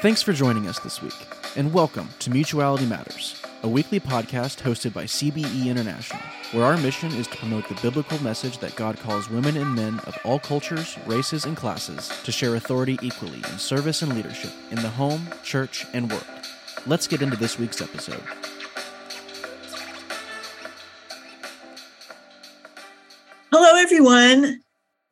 Thanks for joining us this week, and welcome to Mutuality Matters, a weekly podcast hosted by CBE International, where our mission is to promote the biblical message that God calls women and men of all cultures, races, and classes to share authority equally in service and leadership in the home, church, and world. Let's get into this week's episode. Hello, everyone.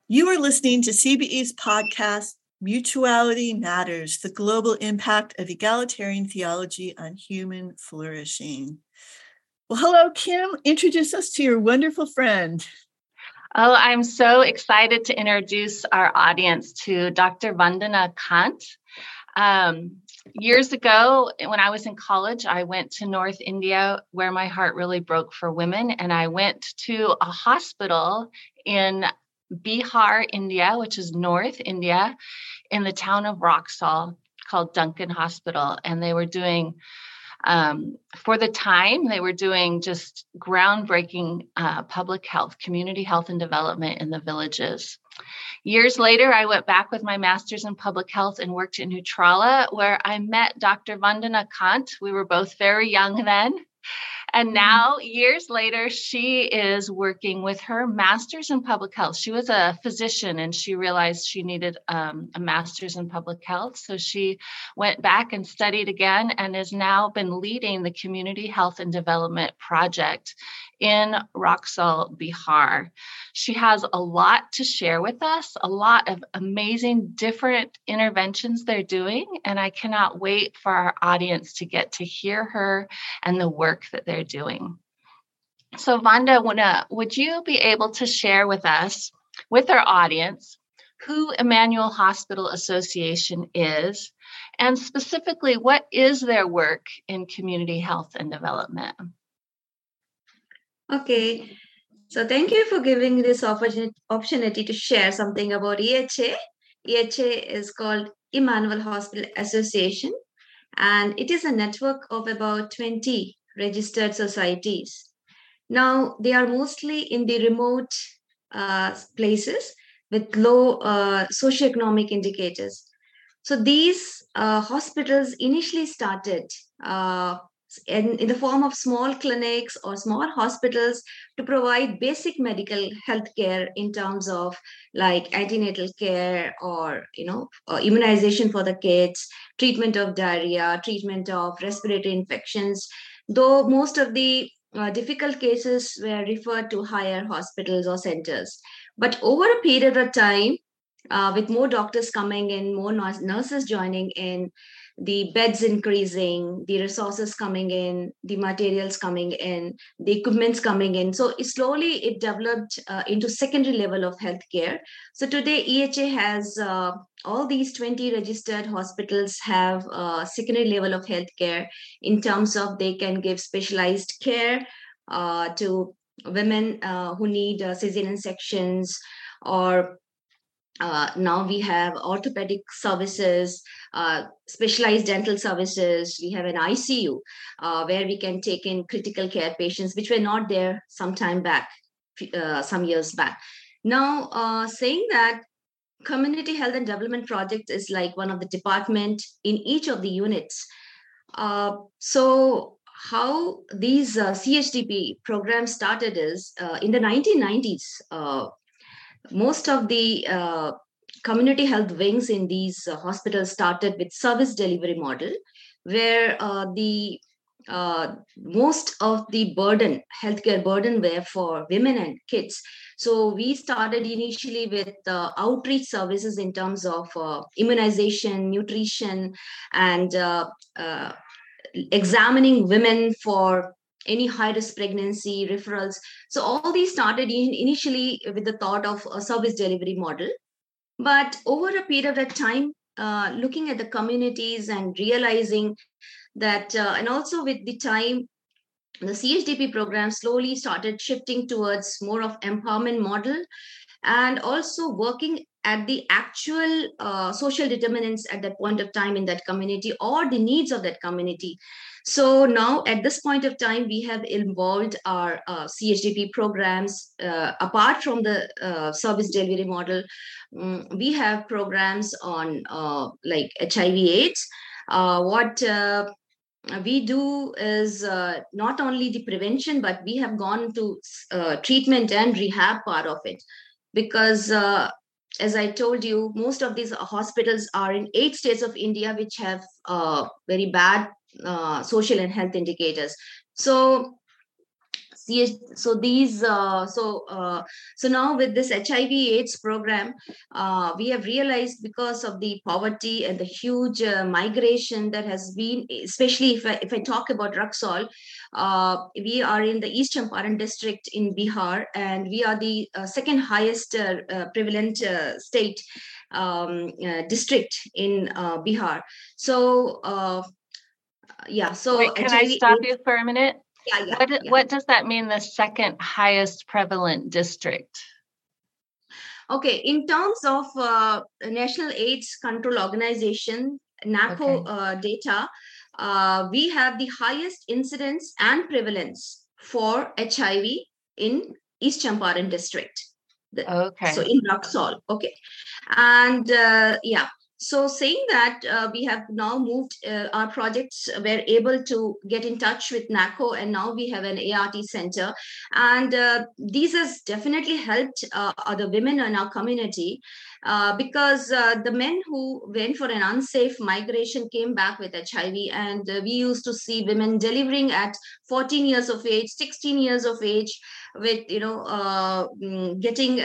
You are listening to CBE's podcast, Mutuality Matters The Global Impact of Egalitarian Theology on Human Flourishing. Well, hello, Kim. Introduce us to your wonderful friend. Oh, I'm so excited to introduce our audience to Dr. Vandana Kant. Um, years ago, when I was in college, I went to North India where my heart really broke for women. And I went to a hospital in Bihar, India, which is North India, in the town of Raxaul called Duncan Hospital. And they were doing, um, for the time, they were doing just groundbreaking uh, public health, community health and development in the villages. Years later, I went back with my master's in public health and worked in Utraula, where I met Dr. Vandana Kant. We were both very young then. And mm-hmm. now, years later, she is working with her master's in public health. She was a physician and she realized she needed um, a master's in public health. So she went back and studied again and has now been leading the Community Health and Development Project in Raxaul, Bihar. She has a lot to share with us, a lot of amazing different interventions they're doing. And I cannot wait for our audience to get to hear her and the work that they're doing. So, Vanda, would you be able to share with us, with our audience, who Emmanuel Hospital Association is, and specifically, what is their work in community health and development? Okay. So thank you for giving this opportunity to share something about EHA. EHA is called Emmanuel Hospital Association, and it is a network of about 20 registered societies. Now, they are mostly in the remote uh, places with low uh, socioeconomic indicators. So these uh, hospitals initially started uh, in, in the form of small clinics or small hospitals to provide basic medical health care in terms of like antenatal care or you know uh, immunization for the kids treatment of diarrhea treatment of respiratory infections. Though most of the uh, difficult cases were referred to higher hospitals or centers. But over a period of time uh, with more doctors coming in more nurses joining in the beds increasing, the resources coming in, the materials coming in, the equipments coming in. So slowly it developed uh, into secondary level of healthcare. So today EHA has uh, all these 20 registered hospitals have uh, secondary level of healthcare in terms of they can give specialized care uh, to women uh, who need cesarean sections or uh, now we have orthopedic services, uh, specialized dental services. We have an ICU uh, where we can take in critical care patients, which were not there some time back, uh, some years back. Now, uh, saying that community health and development project is like one of the department in each of the units. Uh, so how these CHDP programs started is in the 1990s most of the uh, community health wings in these uh, hospitals started with service delivery model where uh, the uh, most of the burden healthcare burden were for women and kids. So we started initially with uh, outreach services in terms of uh, immunization nutrition and examining women for any high risk pregnancy referrals. So all these started in, initially with the thought of a service delivery model. But over a period of time uh, looking at the communities and realizing that uh, and also with the time the CHDP program slowly started shifting towards more of empowerment model and also working at the actual uh, social determinants at that point of time in that community or the needs of that community so now at this point of time, we have involved our uh, CHDP programs. Uh, apart from the uh, service delivery model, um, we have programs on uh, like HIV AIDS, uh, what uh, we do is not only the prevention, but we have gone to treatment and rehab part of it because as I told you, most of these hospitals are in eight states of India, which have uh, very bad uh, social and health indicators. So so these uh, so uh, so now with this hiv aids program uh, we have realized because of the poverty and the huge uh, migration that has been especially if i, if I talk about Raxaul, uh, we are in the east champaran district in bihar and we are the second highest prevalent state um, district in bihar so yeah so Wait, can i stop you for a minute yeah, yeah, what, yeah. what does that mean, the second highest prevalent district? Okay, in terms of uh, National AIDS Control Organization, NACO okay. uh, data, uh, we have the highest incidence and prevalence for HIV in East Champaran district. Okay. So in Raxaul. Okay. And uh, yeah, so saying that uh, we have now moved uh, our projects we're able to get in touch with naco and now we have an art center. And uh, these has definitely helped uh, other women in our community uh, because uh, the men who went for an unsafe migration came back with hiv and we used to see women delivering at 14 years of age 16 years of age with you know mm, getting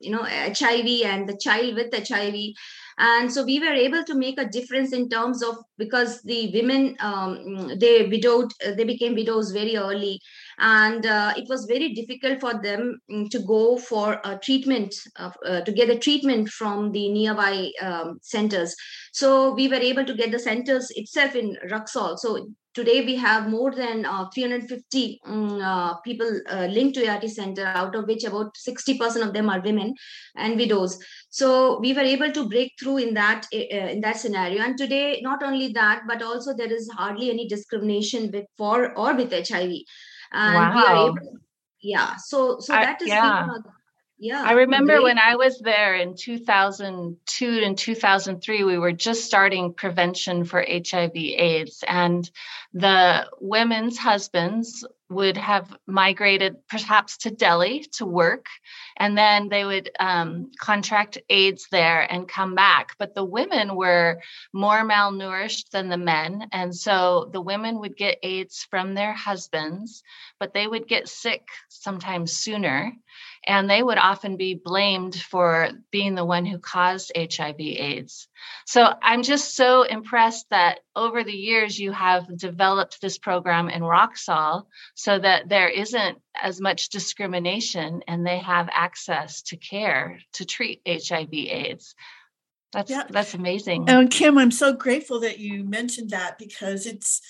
you know hiv and the child with hiv and so we were able to make a difference in terms of because the women um, they widowed they became widows very early and uh, it was very difficult for them mm, to go for a treatment uh, to get a treatment from the nearby um, centers so we were able to get the centers itself in Raxaul. so today we have more than uh, 350 um, uh, people uh, linked to ART Center, out of which about 60% of them are women and widows. So we were able to break through in that uh, in that scenario. And today, not only that, but also there is hardly any discrimination with for or with HIV. And wow. we are able, yeah. So so that is yeah. Been, yeah i remember great. when i was there in 2002 and 2003 we were just starting prevention for hiv aids and the women's husbands would have migrated perhaps to delhi to work and then they would um, contract aids there and come back but the women were more malnourished than the men and so the women would get aids from their husbands but they would get sick sometimes sooner and they would often be blamed for being the one who caused HIV AIDS. So I'm just so impressed that over the years you have developed this program in Raxaul so that there isn't as much discrimination and they have access to care to treat HIV AIDS. That's yeah. that's amazing. And Kim, I'm so grateful that you mentioned that because it's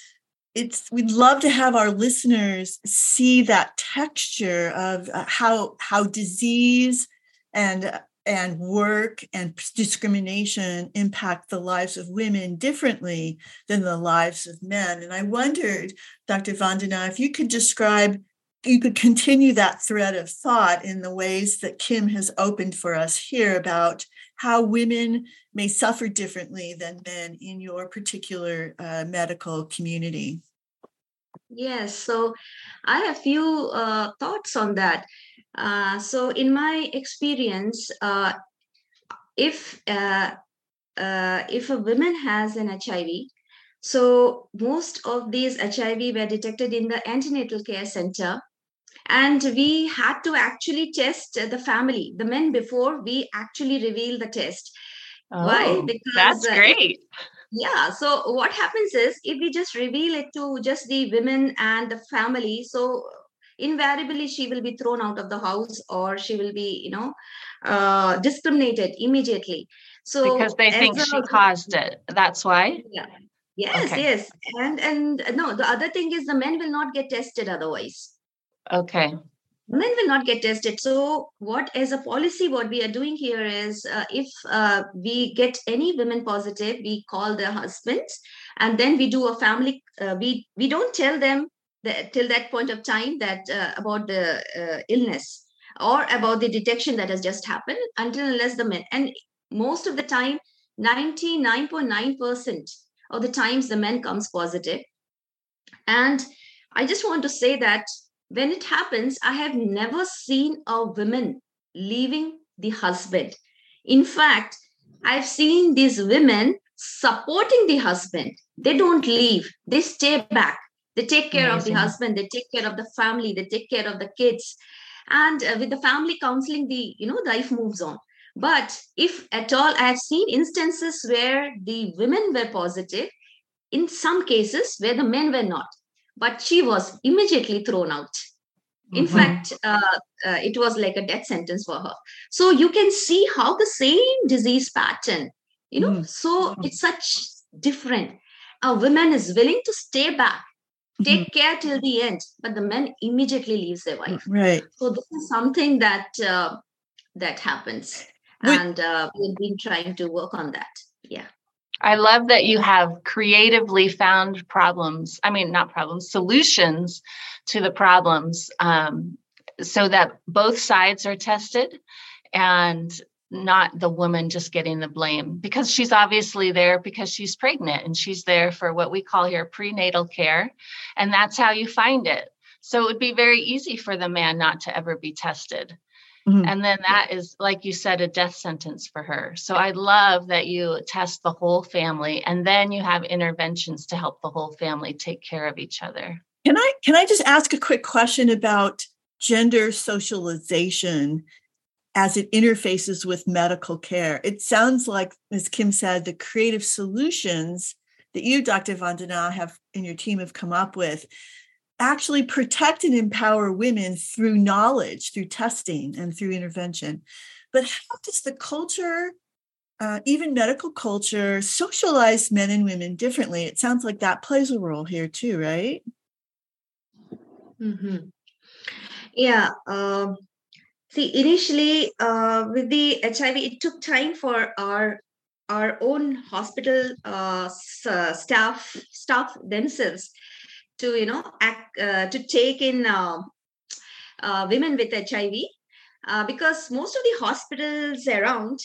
it's we'd love to have our listeners see that texture of uh, how how disease and and work and discrimination impact the lives of women differently than the lives of men. And i wondered dr vandana if you could describe you could continue that thread of thought in the ways that kim has opened for us here about how women may suffer differently than men in your particular uh, medical community. Yes, so I have few uh, thoughts on that. Uh, so, in my experience, uh, if uh, uh, if a woman has an HIV, so most of these HIV were detected in the antenatal care center, and we had to actually test the family the men before we actually reveal the test. Oh, why because that's uh, great. Yeah so what happens is if we just reveal it to just the women and the family so invariably she will be thrown out of the house or she will be you know uh, discriminated immediately. So because they think a, she caused it. That's why? Yeah. Yes okay. yes. And and no the other thing is the men will not get tested otherwise Okay. Men will not get tested. So, what as a policy, what we are doing here is uh, if uh, we get any women positive, we call their husbands, and then we do a family. Uh, we we don't tell them that, till that point of time that uh, about the uh, illness or about the detection that has just happened until unless the men and most of the time, ninety nine point nine percent of the times the men comes positive and i just want to say that when it happens i have never seen a woman leaving the husband. In fact i've seen these women supporting the husband. They don't leave. They stay back. They take care Amazing. of the husband. They take care of the family. They take care of the kids. And uh, with the family counseling the you know life moves on. But if at all i have seen instances where the women were positive in some cases where the men were not but she was immediately thrown out. In mm-hmm. fact uh, uh, it was like a death sentence for her. So you can see how the same disease pattern you know? Mm-hmm. so it's such different. A woman is willing to stay back take mm-hmm. care till the end but the man immediately leaves their wife. Right. So this is something that uh, that happens. And uh, we've been trying to work on that. Yeah I love that you have creatively found problems. I mean, not problems, solutions to the problems um, so that both sides are tested and not the woman just getting the blame because she's obviously there because she's pregnant and she's there for what we call here prenatal care. And that's how you find it. So it would be very easy for the man not to ever be tested. Mm-hmm. And then that is, like you said, a death sentence for her. So I love that you test the whole family and then you have interventions to help the whole family take care of each other. Can I can I just ask a quick question about gender socialization as it interfaces with medical care. It sounds like, as Kim said, the creative solutions that you, Dr. Vandana, have in your team have come up with actually protect and empower women through knowledge, through testing, and through intervention. But how does the culture, uh, even medical culture, socialize men and women differently? It sounds like that plays a role here too, right? Mm-hmm. Yeah. Um, see initially uh, with the hiv it took time for our our own hospital uh, uh, staff staff themselves to you know act, uh, to take in uh, uh, women with hiv because most of the hospitals around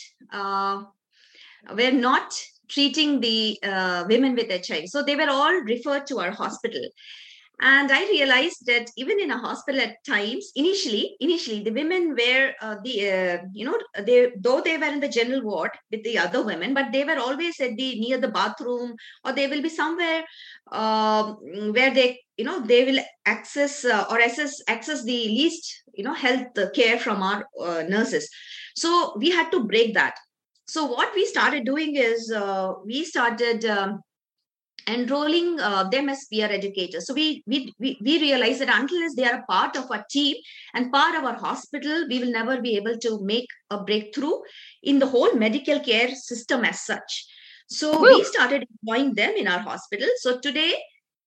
were not treating the women with hiv so they were all referred to our hospital and i realized that even in a hospital at times initially initially the women were uh, the uh, you know they though they were in the general ward with the other women but they were always at the near the bathroom or they will be somewhere uh, where they you know they will access uh, or access access the least you know health care from our uh, nurses. So we had to break that. So what we started doing is uh, we started um, enrolling uh, them as peer educators. So we, we, we, we realize that unless they are a part of our team and part of our hospital, we will never be able to make a breakthrough in the whole medical care system as such. So Woo. we started employing them in our hospital. So today,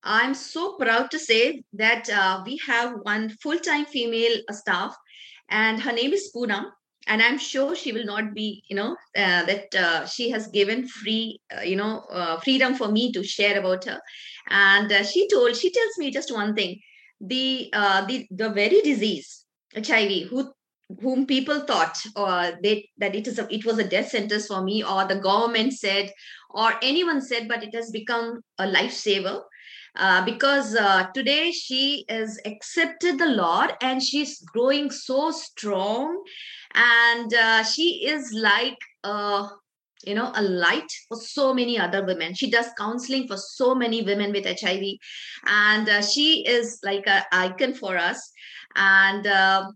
I'm so proud to say that uh, we have one full-time female staff and her name is Poonam and i'm sure she will not be you know uh, that uh, she has given free uh, you know uh, freedom for me to share about her. And uh, she told she tells me just one thing. The uh, the the very disease hiv who whom people thought or they that it is a, it was a death sentence for me or the government said or anyone said but it has become a lifesaver uh, because uh, today she has accepted the Lord and she's growing so strong, and uh, she is like a you know a light for so many other women. She does counseling for so many women with HIV, and uh, she is like an icon for us. And uh,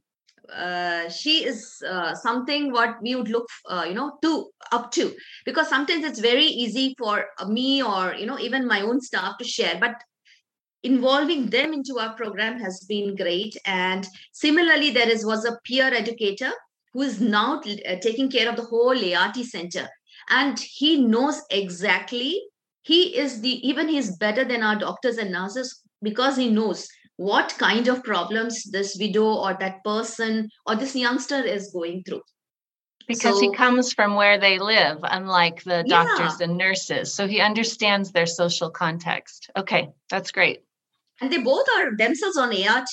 uh, she is uh, something what we would look uh, you know to up to because sometimes it's very easy for me or you know even my own staff to share but involving them into our program has been great and similarly there is was a peer educator who is now uh, taking care of the whole art center. And he knows exactly he is the even he's better than our doctors and nurses because he knows what kind of problems this widow or that person or this youngster is going through. Because so, he comes from where they live unlike the doctors yeah. and nurses. So he understands their social context. Okay that's great. And they both are themselves on art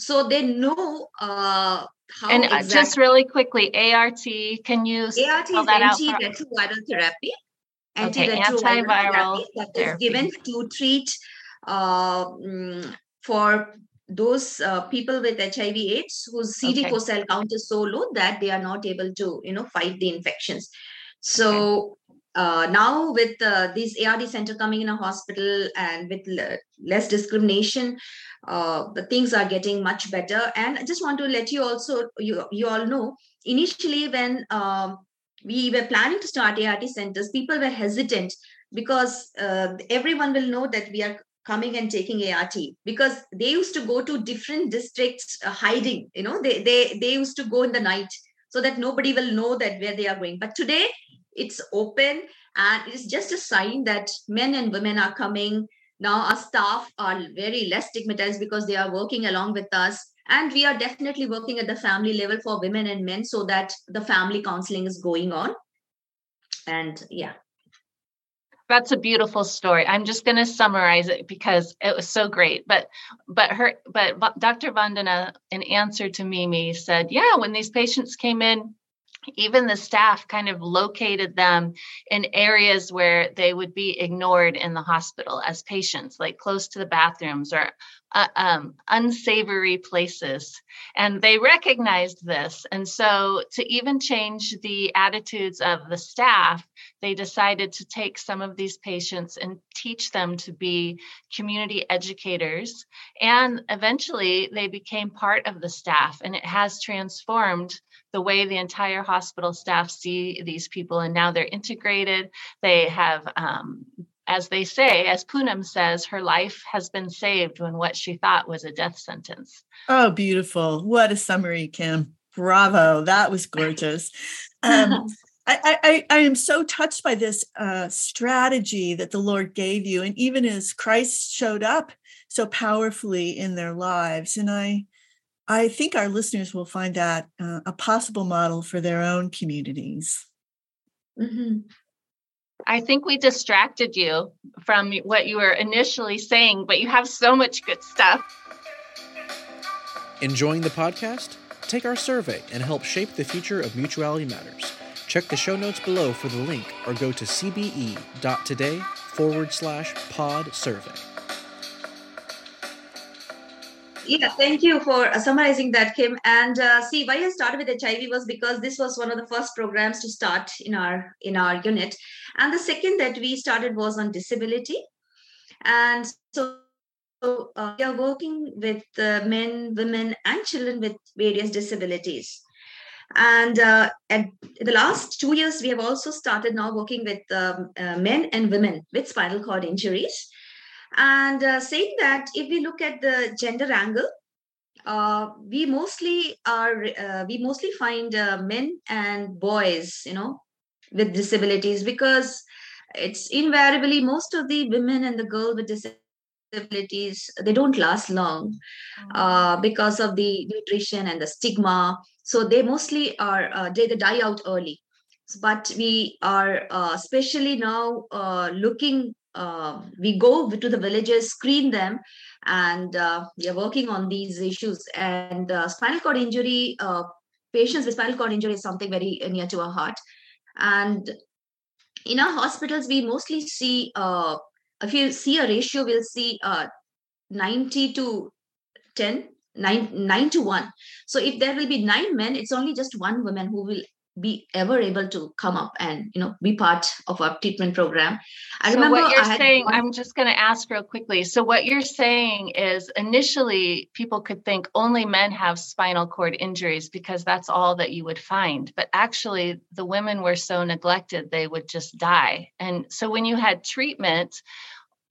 so they know uh, how and exactly. just really quickly art can you art is that antiretroviral therapy antiretroviral therapy that is given to treat uh, mm, for those uh, people with HIV AIDS whose CD4 okay. cell count is so low that they are not able to, you know, fight the infections. So uh, now with uh, these ART center coming in a hospital and with less discrimination, uh, the things are getting much better. And I just want to let you also, you, you all know, initially when um, we were planning to start ART centers, people were hesitant because uh, everyone will know that we are coming and taking ART because they used to go to different districts uh, hiding. You know, they they they used to go in the night so that nobody will know that where they are going. But today it's open and it is just a sign that men and women are coming. Now our staff are very less stigmatized because they are working along with us. And we are definitely working at the family level for women and men so that the family counseling is going on. And yeah, that's a beautiful story i'm just going to summarize it because it was so great but but her but dr vandana in answer to mimi said yeah when these patients came in even the staff kind of located them in areas where they would be ignored in the hospital as patients, like close to the bathrooms or uh, um, unsavory places. And they recognized this. And so, to even change the attitudes of the staff, they decided to take some of these patients and teach them to be community educators. And eventually, they became part of the staff, and it has transformed the way the entire hospital staff see these people and now they're integrated. They have um, as they say as Poonam says her life has been saved when what she thought was a death sentence. Oh beautiful. What a summary kim. Bravo. That was gorgeous. Um, I, I, I am so touched by this uh, strategy that the Lord gave you, and even as Christ showed up so powerfully in their lives, and I I think our listeners will find that uh, a possible model for their own communities. Mm-hmm. I think we distracted you from what you were initially saying, but you have so much good stuff. Enjoying the podcast? Take our survey and help shape the future of Mutuality Matters. Check the show notes below for the link or go to cbe.today forward slash pod survey. Yeah, thank you for summarizing that, Kim. And uh, see, why I started with HIV was because this was one of the first programs to start in our in our unit, and the second that we started was on disability, and so. so uh, we are working with uh, men, women, and children with various disabilities. And uh, the last two years, we have also started now working with um, uh, men and women with spinal cord injuries and uh, saying that if we look at the gender angle, uh, we mostly are uh, we mostly find uh, men and boys, you know, with disabilities because it's invariably most of the women and the girl with disabilities they don't last long mm. uh, because of the nutrition and the stigma. So they mostly are uh, they, they die out early but we are uh, especially now uh, looking uh, we go to the villages, screen them, and uh, we are working on these issues. And uh, spinal cord injury, uh, patients with spinal cord injury is something very near to our heart. And in our hospitals, we mostly see, uh, if you see a ratio, we'll see uh, 90 to 10 nine nine to one so if there will be nine men it's only just one woman who will be ever able to come up and you know be part of our treatment program. I so remember what you're saying one... i'm just going to ask real quickly. So what you're saying is initially people could think only men have spinal cord injuries because that's all that you would find. But actually the women were so neglected they would just die. And so when you had treatment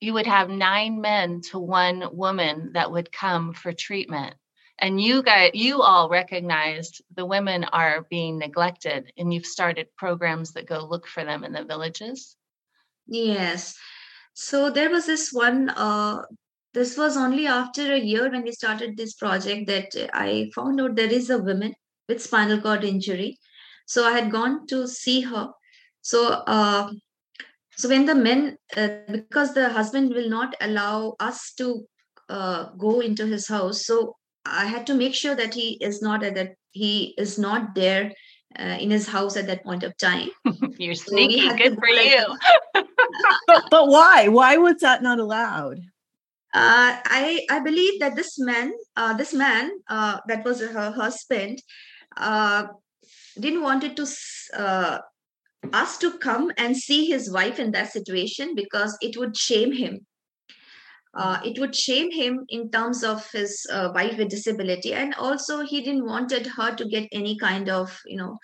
you would have nine men to one woman that would come for treatment and you guys you all recognized the women are being neglected and you've started programs that go look for them in the villages? Yes. So there was this one uh, this was only after a year when we started this project that i found out there is a woman with spinal cord injury. So i had gone to see her. So uh, so when the men uh, because the husband will not allow us to uh, go into his house so I had to make sure that he is not at that he is not there uh, in his house at that point of time. You're sneaky. So Good for you. but, but why? Why was that not allowed? Uh, I I believe that this man, uh, this man uh, that was her husband, uh, didn't wanted to uh, us to come and see his wife in that situation because it would shame him. Uh, it would shame him in terms of his uh, wife with disability, and also he didn't wanted her to get any kind of you know.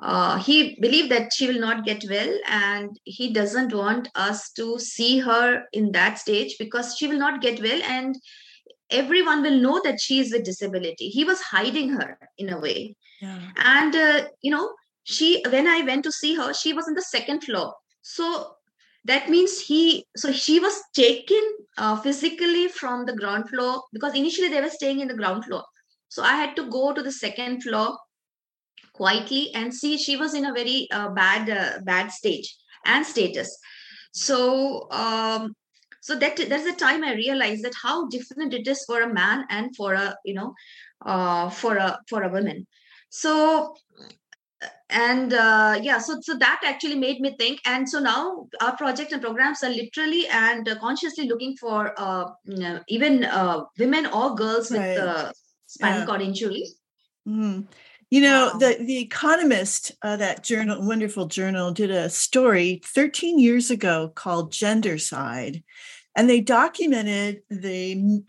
Uh, he believed that she will not get well, and he doesn't want us to see her in that stage because she will not get well, and everyone will know that she is with disability. He was hiding her in a way, yeah. and uh, you know she when i went to see her she was on the second floor so that means he so she was taken uh, physically from the ground floor because initially they were staying in the ground floor. So i had to go to the second floor quietly and see she was in a very uh, bad uh, bad stage and status. So um so that that's the time i realized that how different it is for a man and for a you know uh for a for a woman. So and uh, yeah so so that actually made me think and so now our project and programs are literally and uh, consciously looking for uh, you know, even uh, women or girls with uh, spinal yeah. cord injury mm. you know wow. the the economist uh, that journal wonderful journal did a story 13 years ago called gendercide and they documented the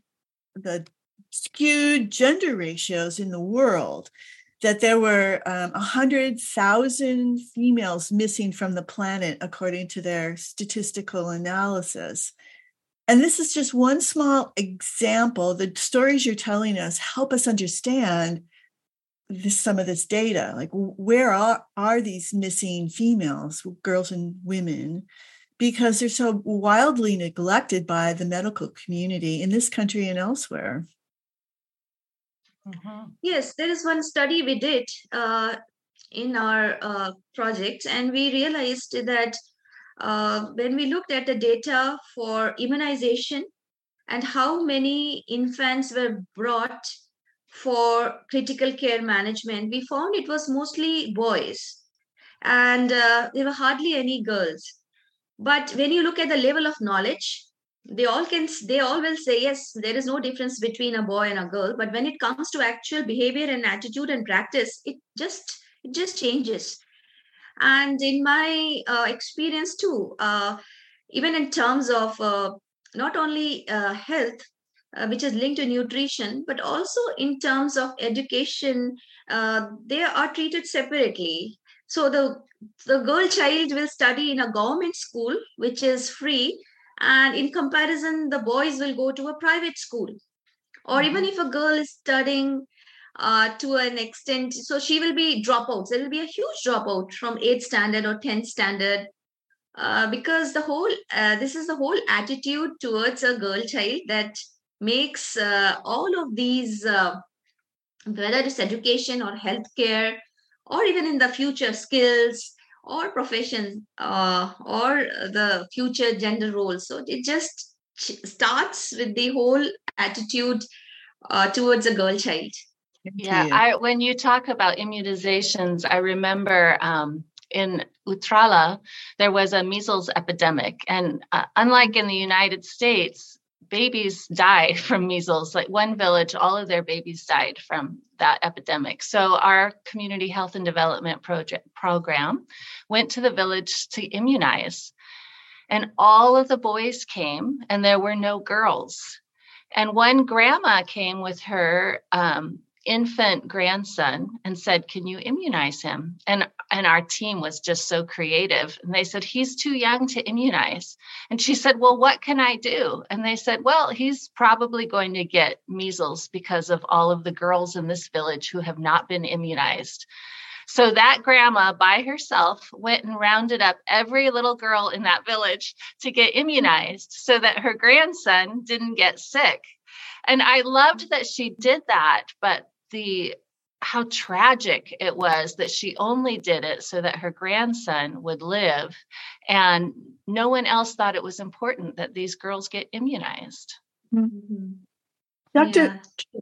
the skewed gender ratios in the world that there were um, 100,000 females missing from the planet, according to their statistical analysis. And this is just one small example. The stories you're telling us help us understand this, some of this data. Like, where are, are these missing females, girls and women? Because they're so wildly neglected by the medical community in this country and elsewhere. Mm-hmm. Yes, there is one study we did uh, in our uh, project, and we realized that uh, when we looked at the data for immunization and how many infants were brought for critical care management, we found it was mostly boys and uh, there were hardly any girls. But when you look at the level of knowledge, they all can they all will say yes there is no difference between a boy and a girl. But when it comes to actual behavior and attitude and practice it just it just changes. And in my uh, experience too uh, even in terms of uh, not only uh, health uh, which is linked to nutrition but also in terms of education uh, they are treated separately. So the the girl child will study in a government school which is free and in comparison the boys will go to a private school or mm-hmm. even if a girl is studying uh, to an extent so she will be dropouts there will be a huge dropout from 8th standard or 10th standard uh, because the whole uh, this is the whole attitude towards a girl child that makes uh, all of these uh, whether it's education or healthcare or even in the future skills or profession uh, or the future gender roles. So it just starts with the whole attitude uh, towards a girl child. Yeah, I, when you talk about immunizations, I remember um, in Utraula, there was a measles epidemic. And uh, unlike in the United States, babies die from measles. Like one village, all of their babies died from that epidemic. So our community health and development project program went to the village to immunize. And all of the boys came, and there were no girls. And one grandma came with her um, infant grandson and said, "Can you immunize him?" And and our team was just so creative. And they said, "He's too young to immunize." And she said, "Well, what can I do?" And they said, "Well, he's probably going to get measles because of all of the girls in this village who have not been immunized." So that grandma by herself went and rounded up every little girl in that village to get immunized so that her grandson didn't get sick. And I loved that she did that, but the how tragic it was that she only did it so that her grandson would live and no one else thought it was important that these girls get immunized mm-hmm. dr yeah.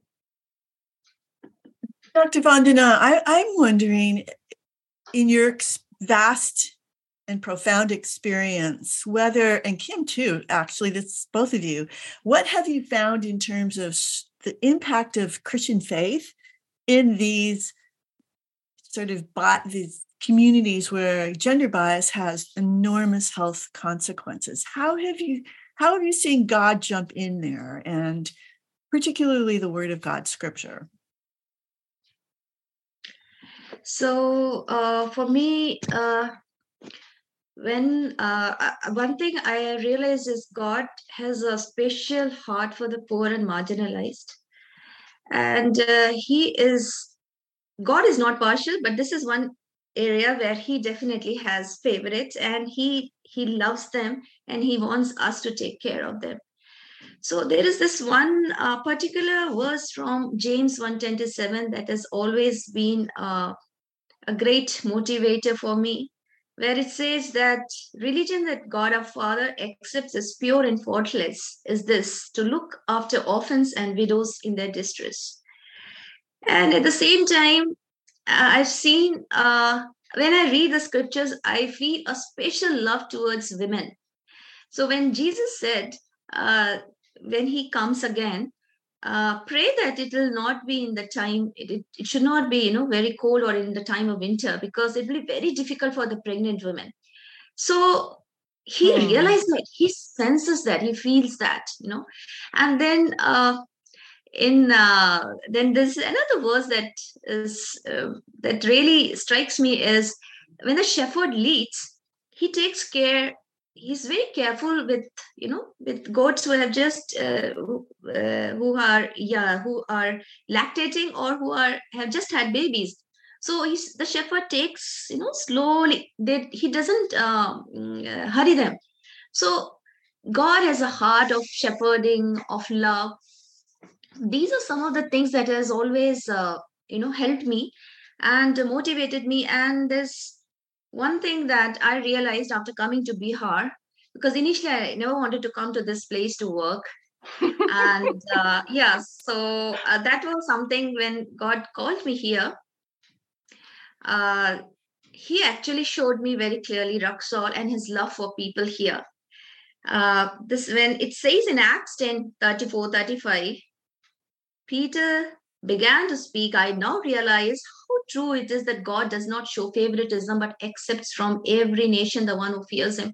dr vandana I, i'm wondering in your vast and profound experience, whether, and Kim too, actually, that's both of you, what have you found in terms of the impact of Christian faith in these sort of bot, these communities where gender bias has enormous health consequences? How have you how have you seen God jump in there and particularly the word of God scripture? So uh, for me, uh, when uh, one thing I realize is God has a special heart for the poor and marginalized, and uh, He is God is not partial, but this is one area where He definitely has favorites, and He He loves them, and He wants us to take care of them. So there is this one uh, particular verse from James 127 that has always been uh, a great motivator for me, where it says that religion that God our Father accepts as pure and faultless is this to look after orphans and widows in their distress. And at the same time, uh, I've seen uh, when I read the scriptures, I feel a special love towards women. So when Jesus said, uh, when he comes again, uh, pray that it will not be in the time it, it, it, should not be you know very cold or in the time of winter because it will be very difficult for the pregnant women so he hmm. realized that he senses that he feels that you know and then uh, in uh, then there's another verse that is uh, that really strikes me is when the shepherd leads he takes care he's very careful with you know with goats who have just uh, who, uh, who are yeah who are lactating or who are have just had babies. So he's the shepherd takes you know slowly they, he doesn't um, uh, hurry them. So god has a heart of shepherding of love. These are some of the things that has always uh, you know helped me and motivated me. And there's one thing that I realized after coming to Bihar, because initially I never wanted to come to this place to work. and uh, yeah, so uh, that was something when God called me here. Uh, he actually showed me very clearly Raxaul and his love for people here. Uh, this when it says in Acts 10 34 35, Peter began to speak, I now realize how true it is that God does not show favoritism but accepts from every nation the one who fears him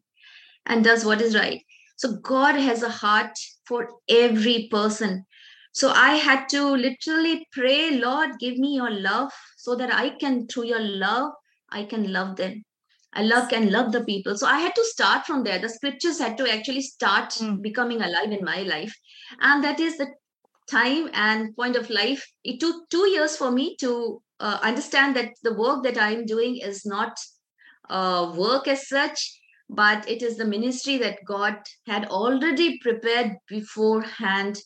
and does what is right. So God has a heart for every person. So I had to literally pray, Lord, give me your love so that I can, through your love, I can love them. I love can love the people. So I had to start from there. The scriptures had to actually start mm. becoming alive in my life. And that is the time and point of life. It took two years for me to uh, understand that the work that I'm doing is not uh, work as such, but it is the ministry that God had already prepared beforehand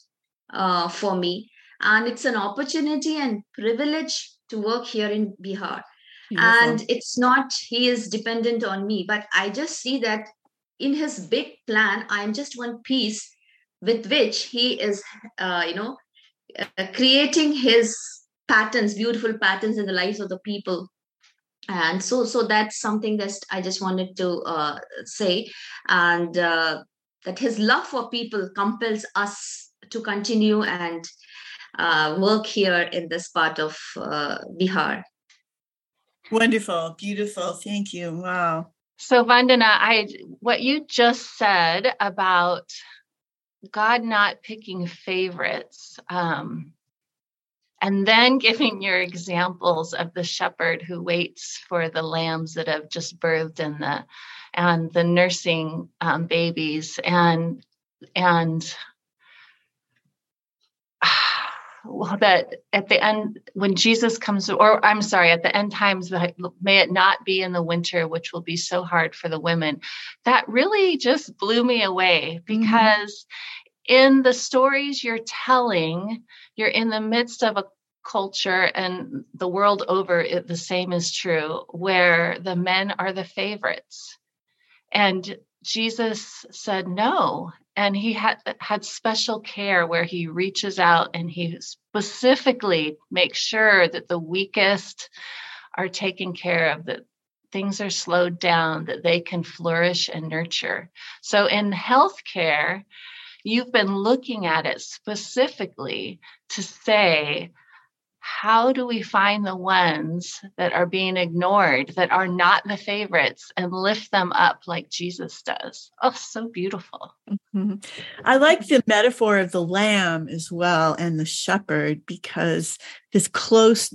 uh, for me. And it's an opportunity and privilege to work here in Bihar. Beautiful. And it's not, he is dependent on me, but I just see that in his big plan, I'm just one piece with which he is, uh, you know, uh, creating his patterns, beautiful patterns in the lives of the people. And so, so that's something that I just wanted to uh, say, and uh, that his love for people compels us to continue and uh, work here in this part of uh, Bihar. Wonderful, beautiful. Thank you. Wow. So, Vandana, I what you just said about God not picking favorites. Um, and then giving your examples of the shepherd who waits for the lambs that have just birthed and the and the nursing um, babies and and that at the end when jesus comes or i'm sorry at the end times may it not be in the winter which will be so hard for the women that really just blew me away mm-hmm. because mm-hmm. in the stories you're telling you're in the midst of a culture and the world over it, the same is true where the men are the favorites and jesus said no and he had had special care where he reaches out and he specifically makes sure that the weakest are taken care of that things are slowed down, that they can flourish and nurture. So in healthcare, you've been looking at it specifically to say, how do we find the ones that are being ignored, that are not the favorites, and lift them up like Jesus does? Oh, so beautiful. Mm-hmm. I like the metaphor of the lamb as well and the shepherd because this close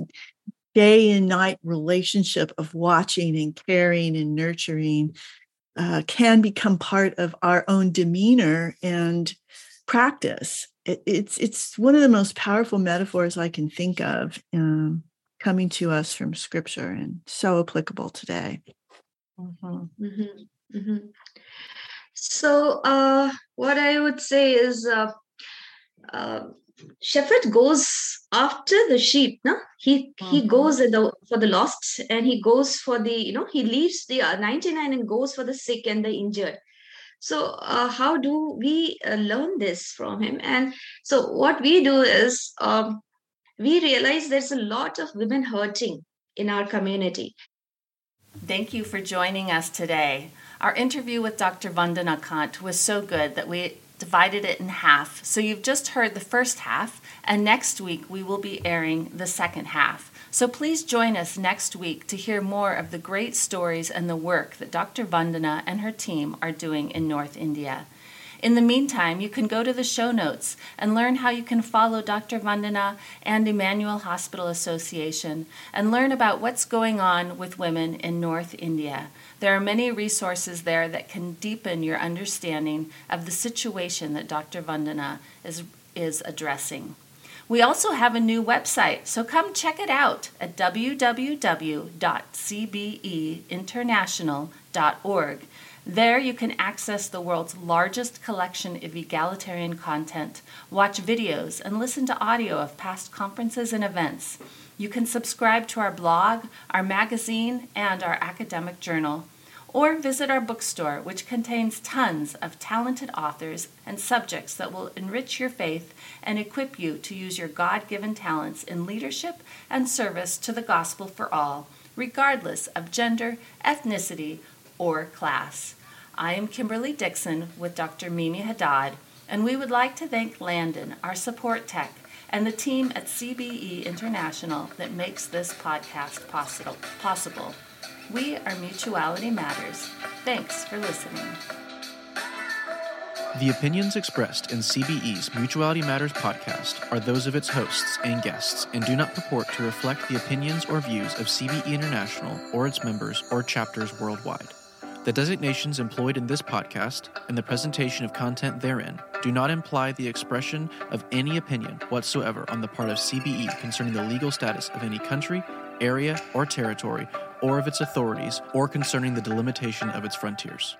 day and night relationship of watching and caring and nurturing uh, can become part of our own demeanor and practice it, it's it's one of the most powerful metaphors I can think of um, coming to us from Scripture and so applicable today. Mm-hmm. Mm-hmm. Mm-hmm. So, uh, what I would say is, uh, uh, shepherd goes after the sheep. No, he he mm-hmm. goes the, for the lost, and he goes for the you know he leaves the uh, ninety nine and goes for the sick and the injured so uh, how do we uh, learn this from him? And so what we do is um, we realize there's a lot of women hurting in our community. Thank you for joining us today. Our interview with dr vandana kant was so good that we divided it in half so you've just heard the first half and next week we will be airing the second half so please join us next week to hear more of the great stories and the work that Dr. Vandana and her team are doing in North India. In the meantime, you can go to the show notes and learn how you can follow Dr. Vandana and Emmanuel Hospital Association and learn about what's going on with women in North India. There are many resources there that can deepen your understanding of the situation that Dr. Vandana is, is addressing. We also have a new website, so come check it out at www.cbeinternational.org. There you can access the world's largest collection of egalitarian content, watch videos, and listen to audio of past conferences and events. You can subscribe to our blog, our magazine, and our academic journal or visit our bookstore, which contains tons of talented authors and subjects that will enrich your faith and equip you to use your God given talents in leadership and service to the gospel for all, regardless of gender, ethnicity, or class. I am Kimberly Dixon with Dr. Mimi Haddad, and we would like to thank Landon, our support tech, and the team at CBE International that makes this podcast possible. We are Mutuality Matters. Thanks for listening. The opinions expressed in CBE's Mutuality Matters podcast are those of its hosts and guests and do not purport to reflect the opinions or views of CBE International or its members or chapters worldwide. The designations employed in this podcast and the presentation of content therein do not imply the expression of any opinion whatsoever on the part of CBE concerning the legal status of any country, area, or territory or of its authorities, or concerning the delimitation of its frontiers.